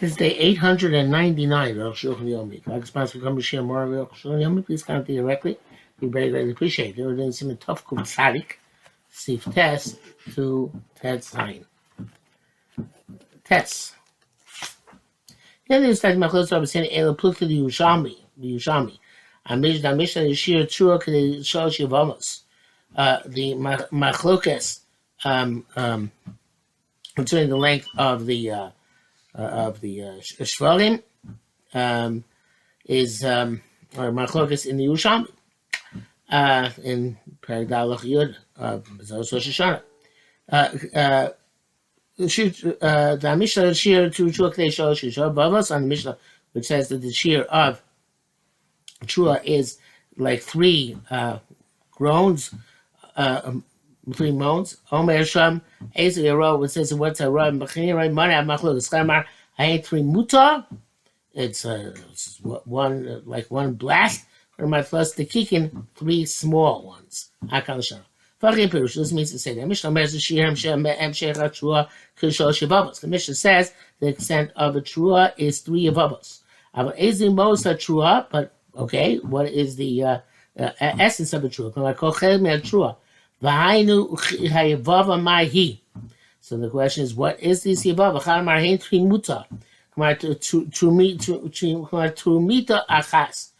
This is day 899 of Shulchan Yomi. If I response become a share more please count directly. We very greatly appreciate it. We're doing some tough kum tzadik, Steve Tess to Ted Stein. Tess. Then there's that Machlos Rabbi saying Ela Plukta the Yushami, the Yushami. Amish da Mishnah Yeshir Trua Kede Shalosh Yavamos. Uh, the Machlokas, um, um, concerning the length of the uh, of the uh, Shvarim um, is um, or in the Yushami uh, in Paragdalach Yud of Rosh Hashanah. Uh, uh, uh, the Mishnah Shir to Chua Kdei Shalosh Yishah Bavas on the Mishnah, which says that the Shir of Chua is like three uh, groans, uh, um, three moans. Omer Sham Ezi Yaro, which says what's a run, Bachini Rai Mana Machlok Sklamar Hayet Three Muta. It's uh, one uh, like one blast, or my plus the kikin three small ones. Akal Shah. This means to say that Mishnah Mer Shir Shem Emshech Trua Kishol Shavavos. The Mishnah says the extent of a trua is three avavos. But Ezi Mos Trua, but okay, what is the uh, uh, essence of a trua? Trua. So the question is, what is this yavava? Chamar hein trimuta. Kamar trumita achas.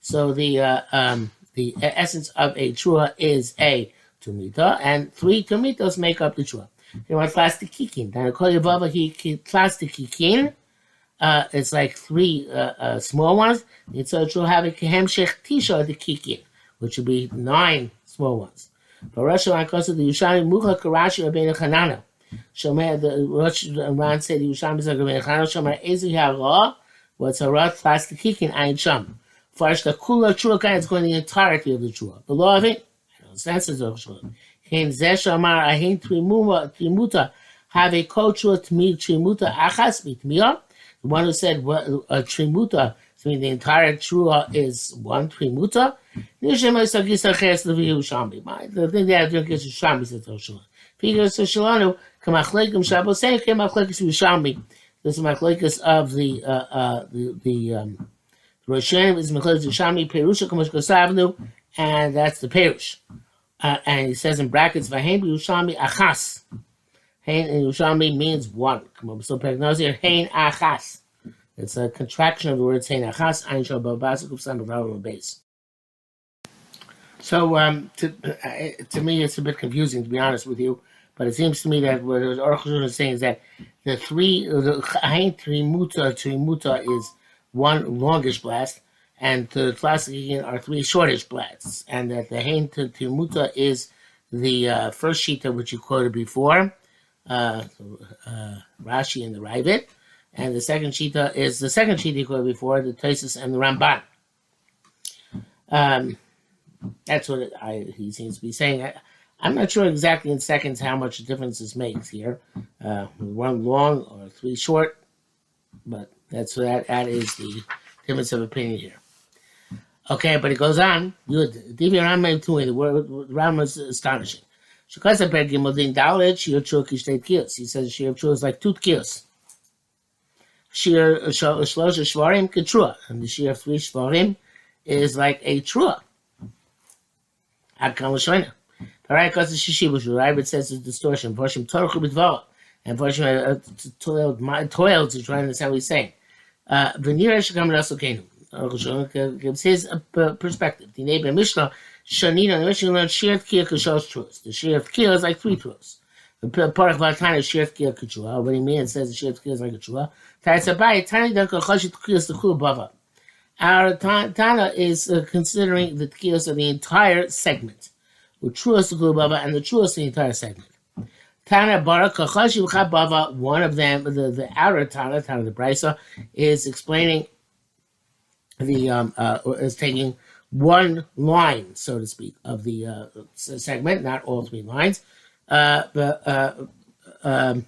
So the uh, um, the essence of a trua is a tumita, and three tumitos make up the trua. You know, plastic kikin. Then I call yavava he class the kikin. Uh, it's like three uh, uh, small ones. It's a true have a kehemshech tisha the kikin which would be nine small ones. But Rosh Hashanah the Yushami Mucha Karashi Rabbeinu Chanana. Shomer the Rosh Ran said the Yushami is Rabbeinu Chanana. Shomer Ezi Hara. What's a rat plastic kicking Ayin Sham. First, the Kula Chua guy is going the entirety of the Chua. The law of it. That's the Chua. Hein Zeh Shamar Ahin Trimuta have a cultural Trimuta Achas Mitmiyah. The one who said a Trimuta so the entire trua is one trimuta. The thing they have to drink is Shami says Roshua. Because Shalanu, Kamachlekim Shabbos say Kamachlekim Shami. This is Machlekes of the uh, uh, the the um, Rosh is Machlekes Shami Perusha Kamash Kosavnu, and that's the Perush. Uh, and he says in brackets, Vahem Yushami Achas. Hain in Yushami means one. So Pegnozir Hain Achas. It's a contraction of the word saying achas ein shal babasik base. So um, to, uh, to me, it's a bit confusing to be honest with you. But it seems to me that what Aruch is saying is that the three, the Hain Trimuta Trimuta is one longish blast, and the classic again are three shortish blasts, and that the Hain Trimuta is the uh, first shita which you quoted before, uh, uh, Rashi and the Ravid, and the second shita is the second shita quoted before, the Tosis and the Ramban. Um, that's what it, I, he seems to be saying. I, am not sure exactly in seconds how much difference this makes here. Uh, one long or three short, but that's that. That is the difference of opinion here. Okay, but it goes on. Good. The Ram is astonishing. He says she is like two kills. Shir Shlosh Shvarim Ketrua, and the Shir three Shvarim is like a Trua. Adkan Lashoina. Parai Kasa Shishibush, Rabbit says it's distortion. Porshim Torchu B'dvala. And Porshim uh, toiled, toiled to try to understand what he's saying. Uh, Venir Shekam Rasul Kenu. gives his uh, perspective. The neighbor Mishnah, Shanina, the Mishnah learned Shir Tkiyah Kashosh Truas. The Shir Tkiyah is like three Truas. The part of Vatana is Shir Tkiyah Kachua. What he means says the Shir Tkiyah is like a Kachua. Our Tana is uh, considering the tkiyos of the entire segment, with truest bava and the truest of the entire segment. Tana Baraka Bava, one of them, the, the outer Tana, Tana the Brisa, is explaining the um, uh, is taking one line, so to speak, of the uh, segment, not all three lines. Uh, uh, um,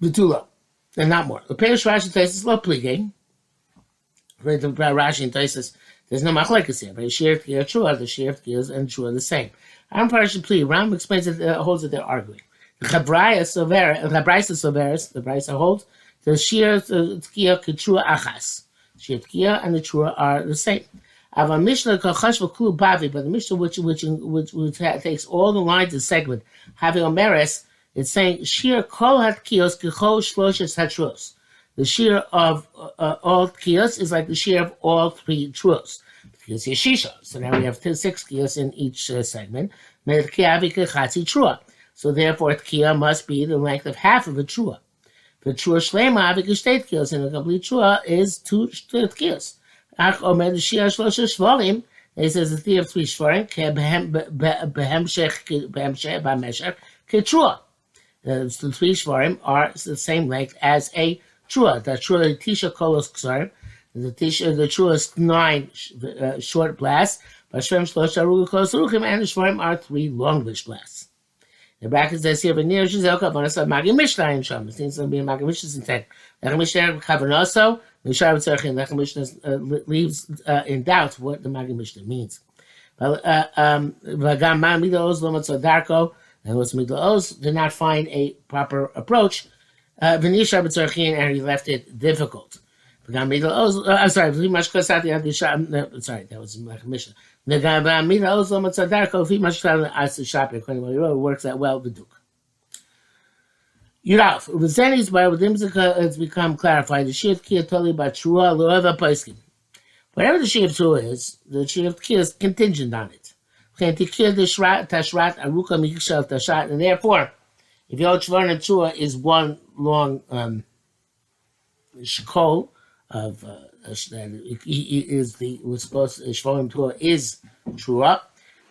Betula and not more. The Perish Rashi Taisis lo pligay. Right, the Rashi and Taisis, there's no machlekes here. But Shir Tkir Trua, the Shir Tkir and Trua the same. Ram Parash Pli, Ram explains it, uh, holds that they're arguing. The Chabraya Soveris, Chabraisa Soveris, the Braisa holds, the Shir Tkiya Ketrua Achas. Shir Tkiya and the Trua are the same. Ava Mishnah Kachash V'Klu Bavi, but the Mishnah which which which, which takes all the lines of segment, having a meres, it's saying Shir Kol Hat Kiyos Kechol Shloshes Hatros. The shear of uh, all kiyos is like the shear of all three truos. Because Yeshisha. So now we have six kiyos in each uh, segment. So therefore, tkiya must be the length of half of a trua. The trua shlema avikashteit kiyos, and a complete trua is two kiyos. Ach the shia shlosha shvarim. He says the theory of three shvarim behemshech b'meshech ketrua. The three shvarim are the same length as a trua. The trua tisha kolos ksarim. The tisha the trua is nine uh, short blasts. But shvarim shlosha ruga kolos ruchim, and the shvarim are three longish blasts. The bracket says here, "V'nir shizelka v'nasa magi mishnah in sham." It seems to be magi mishnah instead. Lechem mishnah kavanoso. Mishar v'tzerchin. Lechem mishnah leaves uh, in doubt what the magi mishnah means. Uh, um, v'gam ma midos lomatzo darko. And what's midos did not find a proper approach. V'nishar v'tzerchin, and he left it difficult. V'gam midos. I'm sorry. Adisham. Sorry, that was magi mishnah. It works out well with Duke. Yuraf, Ubezenis by Udimzika has become clarified. The Shir Kia Toli Batrua Loeva Paiskim. Whatever the Shir Tua is, the Shir Kia is contingent on it. The the and therefore, if your Shvar Tua is one long um, shkol of uh, that is the was supposed to, Shvarim Torah is Shua.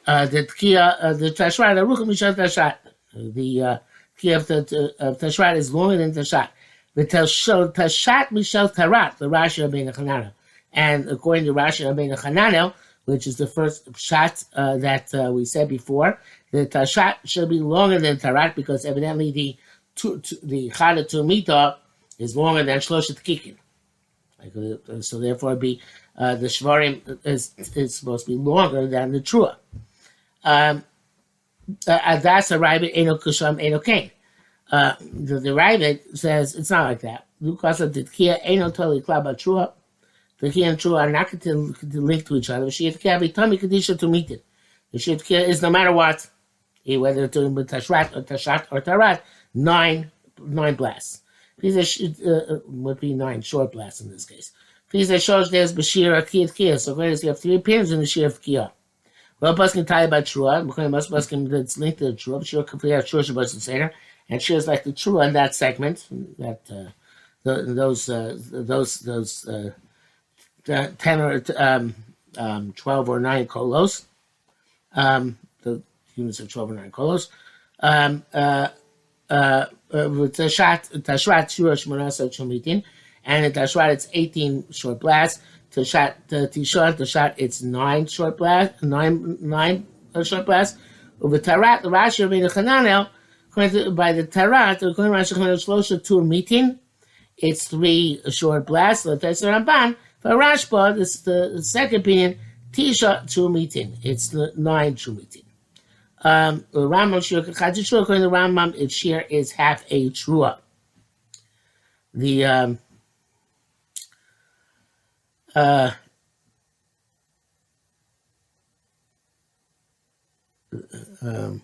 Uh, the Tkiya, uh, the Tashrat, the Ruchim Mishat Tashat, the uh, Of the Tashrat is longer than Tashat. The Tashat Mishal Tarat, the Rashi Rabbeinu Chananel, and according to Rashi Rabbeinu Chananel, which is the first shot uh, that uh, we said before, the Tashat should be longer than Tarat because evidently the the Chada Tumita is longer than Shloshet Kikin. Uh, so therefore, be uh, the shvarim is, is supposed to be longer than the trua. Um, uh, Adas arrived eno kusham eno kain. Uh, the, the says it's not like that. Of the kia eno totally klaba trua. The kia and trua are not going to, each other. Shiyat kia vitami kadisha to meet it. The shiyat kia is no matter what, eh, whether it's doing tashrat or tashat or tarat, nine nine blasts. These are, uh, would be nine short blasts in this case. These are shows there's Bashir Akiyat Kia. So you have three pins in the Shir of Kia. Well, Paskin tie about Trua, Mukhay Mas Paskin that's linked to the Trua, Shir Kapia Trua Shabbos and Seder, and Shir is like the Trua in that segment, that, uh, those, uh, those, those, uh, 10 or, um, um, 12 or 9 kolos, um, the units of 12 or 9 kolos, um, uh, uh, Tashat, Tashrat Shura Shmonasa Chomitin, and in Tashrat it's 18 short blasts. Tashat, Tishat, Tashat it's 9 short blasts, 9, nine uh, short blasts. Over Tarat, the Rashi of Hananel, by the Tarat, according to Rashi Hananel Shlosha Tur meeting, it's 3 short blasts. The Tesser Ramban, for Rashba, this is the second opinion, Tisha Tur meeting, it's 9 Tur meeting. Um, Rambam Shir Kachaji Trua, according to Rambam, its share is half a trua. The um, uh, um,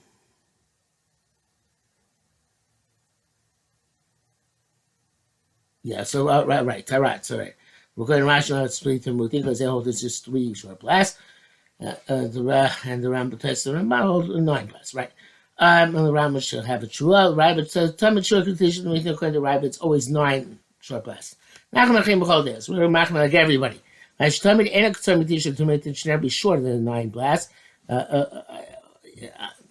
yeah, so uh, right, right, right, so right. We're going to rationalize split and we think because they hold this just three short blasts uh, uh, the Ra and the Ram test the Ramban hold nine plus, right? Um, and the Ram should have a true right? But so time short condition we can according to right, it's always nine short plus. We're Machman like everybody. I should tell me the to make it should never be shorter than nine blasts. Uh, uh, uh,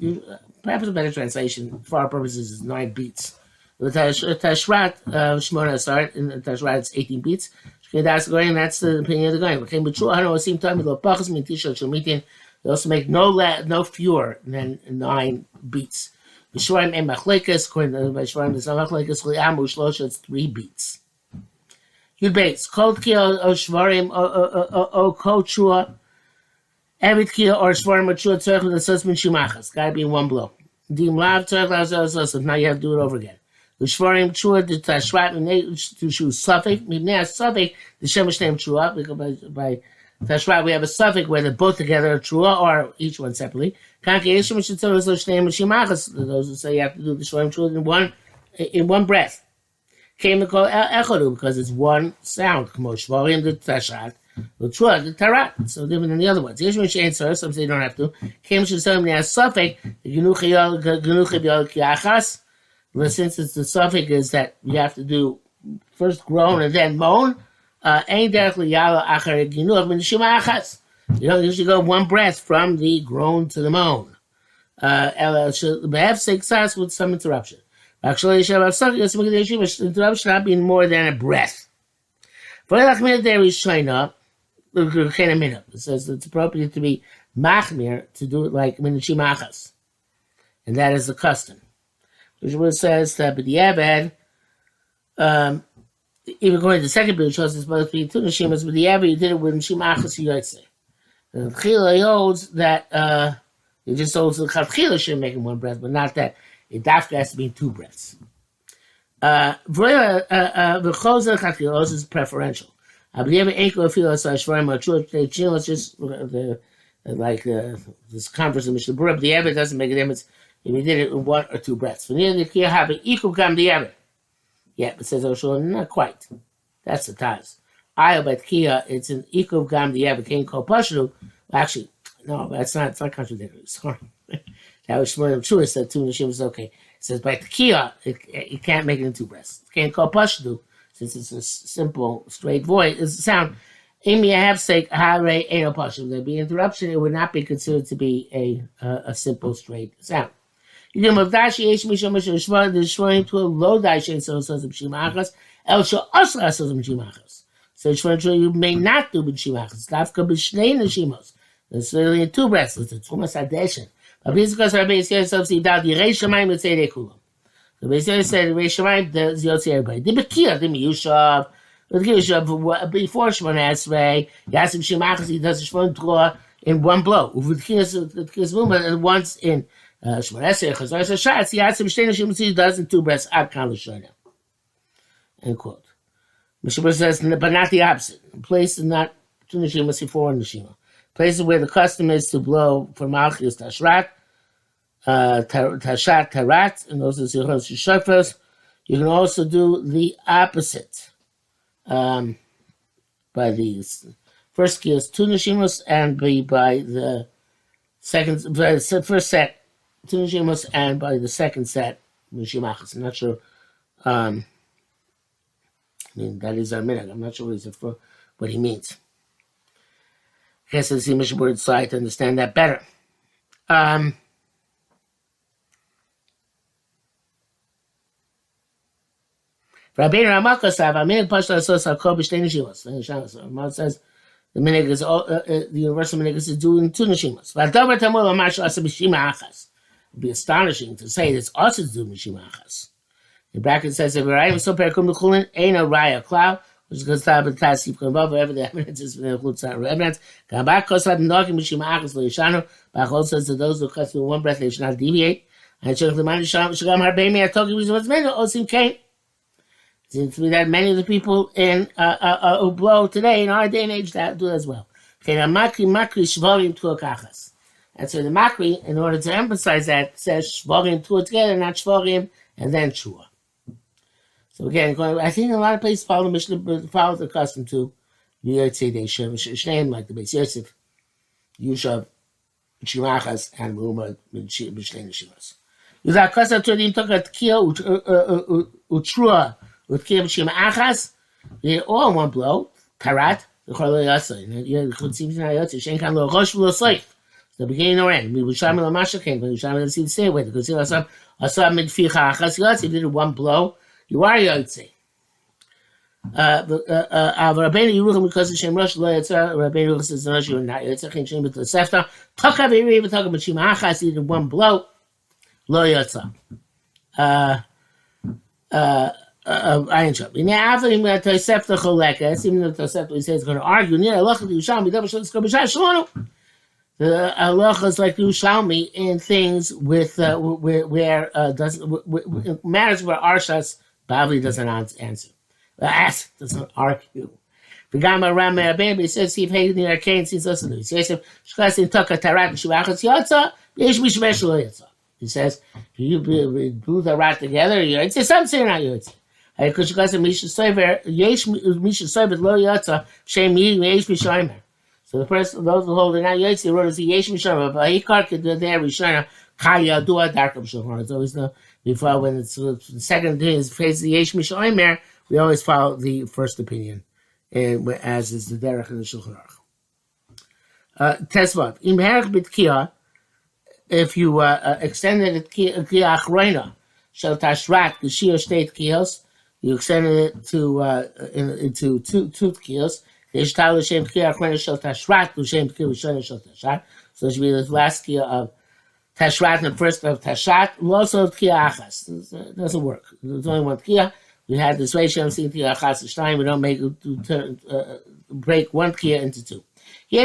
uh, perhaps a better translation for our purposes is nine beats. The Tashrat, uh, Shmona, sorry, in Tashrat it's 18 beats. That's going. That's the opinion of the going. But true. I don't seem time the pachas min tisha shemitin. They also make no la, no fewer than nine beats. B'shvarim and machlekas. According to B'shvarim, there's no machlekas. Li'amu shlosha. It's three beats. Yud beits. Kol tkiya o shvarim o kol chua. Or shvarim or chua tzorich with the susman shumachas. Got to be in one blow. Dim lav tzarech Now you have to do it over again. L'shvarim trua the tashvat to shu suffix. Mibnei suffix the shemesh name trua because by, by tashvat we have a suffix where they're both together trua or each one separately. Kanki yeshim shitzel is l'shneim shimachas. Those who say you have to do the shvarim trua in one in one breath. Came to call echodu because it's one sound. Shvarim the tashvat. L'trua the tarat. So different than the other ones. Yeshim shein some say you don't have to. Came say the suffix the genuch yal kiachas. But since it's the suffix is that you have to do first groan and then moan, uh, you don't usually go one breath from the groan to the moan. Uh, with some interruption. Actually, interruption not be more than a breath. It says it's appropriate to be machmir to do it like minachimachas. And that is the custom which says that b'diavad, um, even going to the second bill, shows it's supposed to be two neshimas, but the you did it with neshima achas yotze. And Chila holds that uh, it just holds the Chila should make one breath, but not that it dafka has to be two breaths. Uh, uh, uh, the chatchilos is preferential. I believe enko feel such very much. It's just the like uh, this conference in Berurah. The Ever doesn't make a difference if he did it in one or two breaths. Yeah, but says Oshul, not quite. That's the Taz. I bet Kia, it's an Ikuv Gam the Ever called Pashlu. Actually, no, that's not, it's not contradictory. Sorry. that was Shmuel True said two Nashim is okay. It says by Kia, it, it can't make it in two breaths. It can't call Pashlu, since it's a simple, straight voice, it's a sound. Amy, I have sake, Hare, Eno Pashlu. There'd be interruption, it would not be considered to be a, a, a simple, straight sound. You know, Mavdashi Yesh Misham Misham Shvar, the Shvarim to a low Daishin, so says of Shimachas, El Shal Asla of Shimachas. So Shvarim to you may not do Shimachas. Dafka Bishnei Neshimos. There's really in two breaths, it's a Tumas Adeshin. But because Rabbi Yisrael he Yirei Shemaim would say they kulam. Rabbi Yisrael said, Yirei Shemaim, the Yotzi everybody. The Bekir, the Miyushav, the Miyushav, before Shemon Esrei, Yasim Shimachas, he does Shemon Torah in one blow. And once in Shmoneser, Chazar Shatz, he has some Shtei Nashim Tzid does in two breaths, Ad Kan L'Shonim. End quote. Mishnah says, but not the opposite. Place is not two Nashim, see four Nashim. Places where the custom is to blow for Malchus Tashrat, uh, Tashat Tarat, and those are Shofars. You can also do the opposite um, by these. First is two Nashimos and be by the second, by the first set two Nishimas, and by the second set, Nishimachas. I'm not sure. Um, I mean, that is our minute. I'm not sure what, for, what he means. I guess it's the Mishnah side to understand that better. Um, Rabbeinu Ramaka says, "Amin pashta asos hakol b'shtei neshimas." Ramah says the minig is all, uh, uh, the universal minig is doing two neshimas. V'adavar tamur l'mash asa b'shima achas be astonishing to say it's also to do Mishimachas. The bracket says, if Raya so perikum l'chulin, ain't a Raya cloud, which is because the Tasif can involve wherever the evidence is for the Chutzah evidence. Gabak Kosab Nokim Mishimachas L'Yishanu, Bachol says to those who cut through one breath, they should not deviate. And Shach L'man Shagam Harbei Me'er Toki Rizvot Menu, Osim Kain. To be that many of the people in uh, uh, uh, who blow today in our day and age that do as well. Makri Makri Shvarim Tuakachas. And so the Makri, in order to emphasize that, says Shvarim two together, not Shvarim, and then Shua. So again, I think a lot of places follow the Mishnah, follow the custom to Yotze Day Shneim, like the Beis Yosef, Yushav, Shimachas, and Ruma, Mishneh Neshivas. Yuzak Kasa Todim took a Tkiya, Utrua, Utkiya Shimachas, they all in one blow, Tarat, the the the beginning or end. Yerushalmi Lamasha came, but Yerushalmi doesn't see the same way. Because you Asab Asab Midficha Achas Yotze, if you did one blow, you are Yotze. Uh, uh, uh, Rabbeinu Yerucham because Hashem Rosh Lo Yotze, Rabbeinu Yerucham says Rosh you're not Yotze, Chen Shem B'Tel Sefta, Tokav Yeri B'Tokav B'Shim Achas, you did one blow, Lo Yotze of Ayin Shabbos. Now, after him, the Tosefta Cholekas, even though the he says he's going to argue, Nira Halacha Yerushalmi, Dabba Shalos Kol B'Shah Shalonu. The Halacha is like Yushalmi in things with, uh, where, where uh, does, where, matters where Arshas Bavli doesn't answer. Ask doesn't argue. V'gam Aram Me'abim, he says, Siv Hei Nira Kain, Siv Zosin, he says, Shkas in Toka Tarat, Shivachas Yotza, Yesh Mishmesh He says, you do the rat together? It's some saying not because you guys are Misha Sever, Yesh uh, Misha Sever, Lo Yatza, Shem Yid, Yesh Mishaimer. So the person, those who hold it not Yesh, they wrote as Yesh Mishaimer, but Hikar could do there, Rishana, Kaya, Dua, Darkam Shulchan. It's always the, before when it's the second thing is face the Yesh Mishaimer, we always follow the first opinion, and as is the Derech and the Shulchan Aruch. Uh, Tesvav, Im Herach B'tkiyah, if you uh, uh extended it, Kiyach Reina, Shel Tashrat, Geshir State Kiyos, you extended it to uh, in, into two two kios. So it should be the last kia of Tashrat and first of Tashat. Also kia achas. Uh, it doesn't work. There's only one kia. We had this ratio of kia achas We don't make uh, break one kia into two.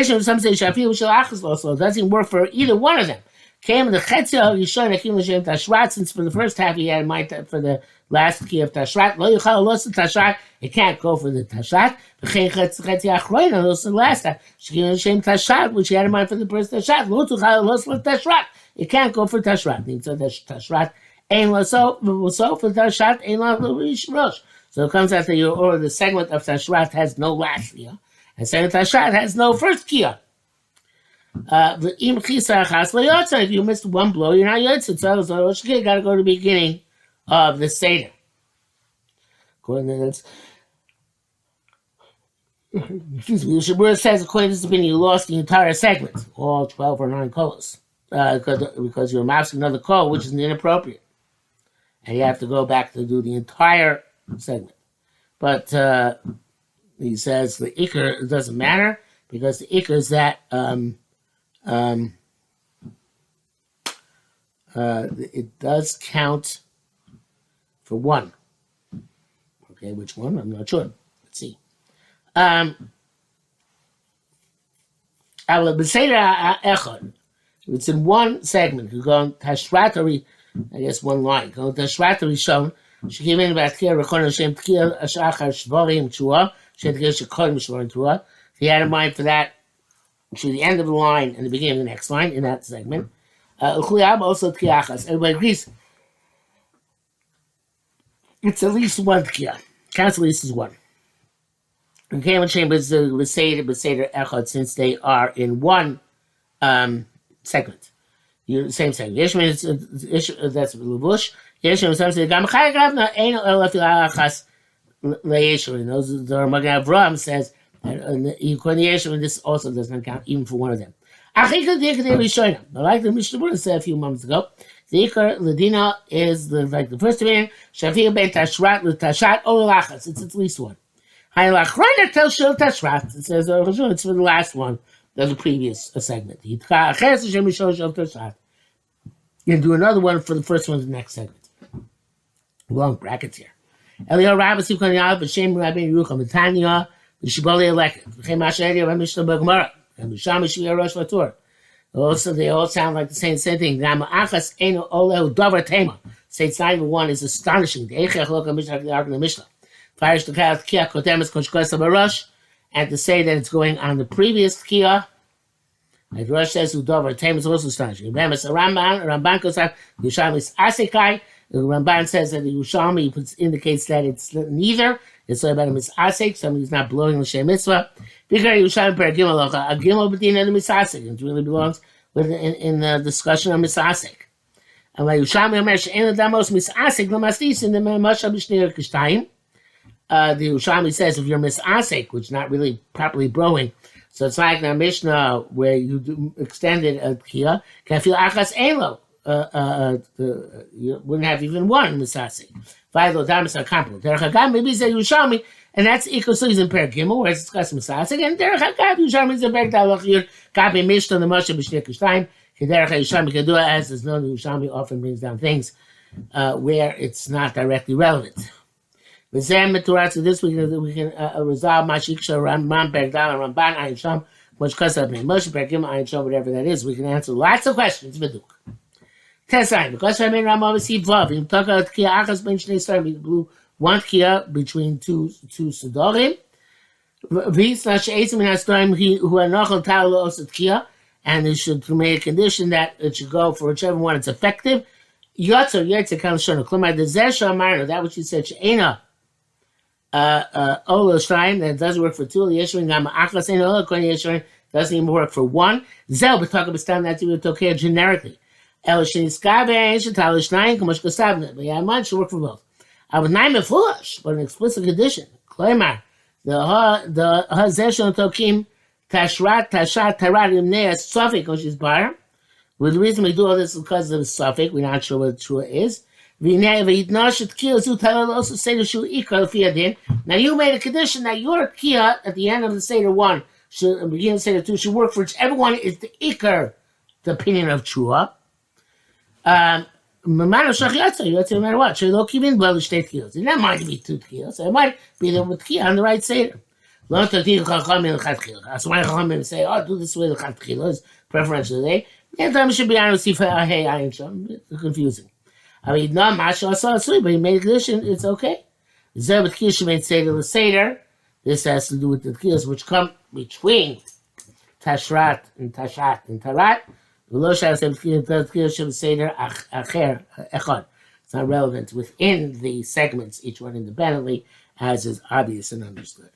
Some say shafil shel achas also. It doesn't work for either one of them. Came in the chetzia Yishon Akim L'Shem Tashrat. Since for the first half he had mind for the last key of Tashrat. Lo Yichal Los Tashrat. It can't go for the Tashrat. V'chein chetzia Achroina. Los the last time. Shekin L'Shem Tashrat, which he had in mind for the first Tashrat. Lo Tuchal Los Tashrat. It can't go for Tashrat. That Tashrat ain't so so for Tashrat Ein ain't Rosh. So it comes that your or the segment of Tashrat has no last year, and segment Tashrat has no first kiyah. Uh, if you missed one blow, you're not yotzit. So, you got to go to the beginning of the seder. Excuse me, the says, according to this opinion, you lost the entire segment, all 12 or 9 colors, uh, because, because you're mousing another color, which is inappropriate. And you have to go back to do the entire segment. But uh, he says the ikr doesn't matter because the ikr is that um, um, uh, it does count for one. Okay, which one? I'm not sure. Let's see. Um, it's in one segment. You go on Tashratari, I guess one line. Go on Tashratari shown. שכיוון בהתקיע רחון השם תקיע השחר שבורים תשואה, שתקיע שקודם שבורים תשואה. He had in mind for that to the end of the line and the beginning of the next line in that segment. Uh, also tkiachas. Everybody agrees. It's at least one tkiah. Counts at least as one. The Kamen chambers the Beseder, Beseder, Echad, since they are in one um, segment. You same segment. Yeshman is that's Levush. Yeshman some say Gam Chai Gavna Ein Elaf Achas. Those the Magen Avraham says and Yekoniyesh, this also does not count even for one of them. Like the Mishnah said a few months ago, the Ikar Ladina is the like the first man, Shafir ben Tashrat Tashat Olachas. It's at least one. Hayalachrona tells Shil Tashrat. It says uh, it's for the last one of the previous uh, segment. You do another one for the first one the next segment. Long brackets here. Eliyahu Rabbis Yukon Yal, B'Shem Rabbi Yerucham, Tanya, Also, they all sound like the same same thing. Say it's not even one is astonishing. And to say that it's going on the previous Kia. Like says, Udover is also astonishing. The Ramban says that the Yushami indicates that it's neither. It's about a misasik, somebody who's not blowing the Shem Mitzvah. Bigger Yerushalmi per Gimel a Gimel b'din and a misasek. It really belongs in, in the discussion of misasik. And like Yerushalmi Omer she'en adamos misasek l'mastis in the Masha b'shnei kishtayim. Uh, the Yerushalmi says if you're misasik, which is not really properly blowing, so it's like the Mishnah where you extended a kia, can feel achas elo. Uh, uh, uh, you wouldn't have even one misasek. Vaylo damas akampel. Derech Hagam, maybe say Yerushalmi, and that's Ikosu in Per Gimel, where it's discussed Messias. Again, Derech Hagam, Yerushalmi is a Berg Dalach Yir, Gabi Mishnah, the Moshe B'Shnek Kishtayim, Derech Yerushalmi it, as is known, Yerushalmi often brings down things uh, where it's not directly relevant. V'zem Meturat, so this we can, we can uh, resolve Mashiksha, Ramban, Berg Dal, Ramban, which cuts up me. Moshe Berkim, I show whatever that is. We can answer lots of questions. Viduk. Tesai, because I mean, I'm obviously Vav. In Taka Tkia Achas Ben Shnei Star, we blew one Kia between two two Sidorim. Nash Eitzim in Hastorim, who are Nochel Tal Osat Kia, and it should make a condition that it should go for whichever one it's effective. Yotzer, Yotzer, Kal Shona, Klumar, the Zesha Marno, that which you said, She'ena, uh, uh, Ola Shrine, that doesn't work for two, Yeshua, Gam Achas, and Ola Kohen Yeshua, doesn't even work for one. Zel, but talk about that to be okay generically. El Shiniskabe, Aisha, Tal Shrine, Kamosh Kosavna, but should work for both. I was nine foolish, but an explicit condition. Klumar, the Ha, the Ha Zesha Tokim, Tashrat, Tashat, Tarat, Imnei, Sofik, which is bar. Well, the reason we do all this is because of the. We're not sure what true is. Now you made a condition that your kia at the end of the Seder 1 should begin the Seder 2 should work for whichever one is the ikar, the opinion of Chua. Um, no matter what, so they'll keep in well the state kilos. It might be two kilos, it might be the with kia on the right Seder. That's why Chachamim say, oh, do this way the Chachamim is preferentially. Yeah, time should be honest if uh, hey, I sure. It's confusing. I mean, no, Masha I saw it, but he made a condition, it's okay. Zer with Kish made Seder the Seder. This has to do with the Kish which come between Tashrat and Tashat and Tarat. It's not relevant within the segments, each one independently, as is obvious and understood.